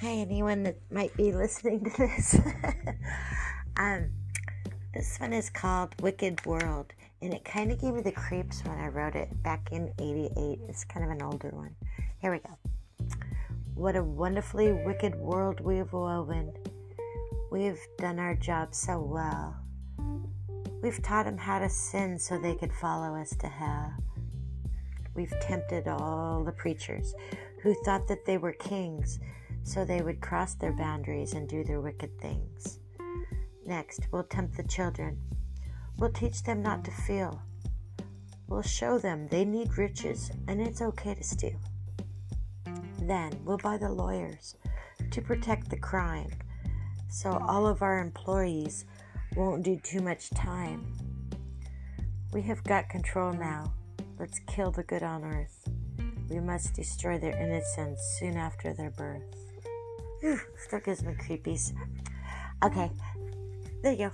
Hi, anyone that might be listening to this. um, this one is called Wicked World, and it kind of gave me the creeps when I wrote it back in 88. It's kind of an older one. Here we go. What a wonderfully wicked world we've woven. We've done our job so well. We've taught them how to sin so they could follow us to hell. We've tempted all the preachers who thought that they were kings so they would cross their boundaries and do their wicked things. Next, we'll tempt the children. We'll teach them not to feel. We'll show them they need riches and it's okay to steal. Then we'll buy the lawyers to protect the crime so all of our employees won't do too much time. We have got control now. Let's kill the good on earth. We must destroy their innocence soon after their birth. Still gives me creepies. Okay, there you go.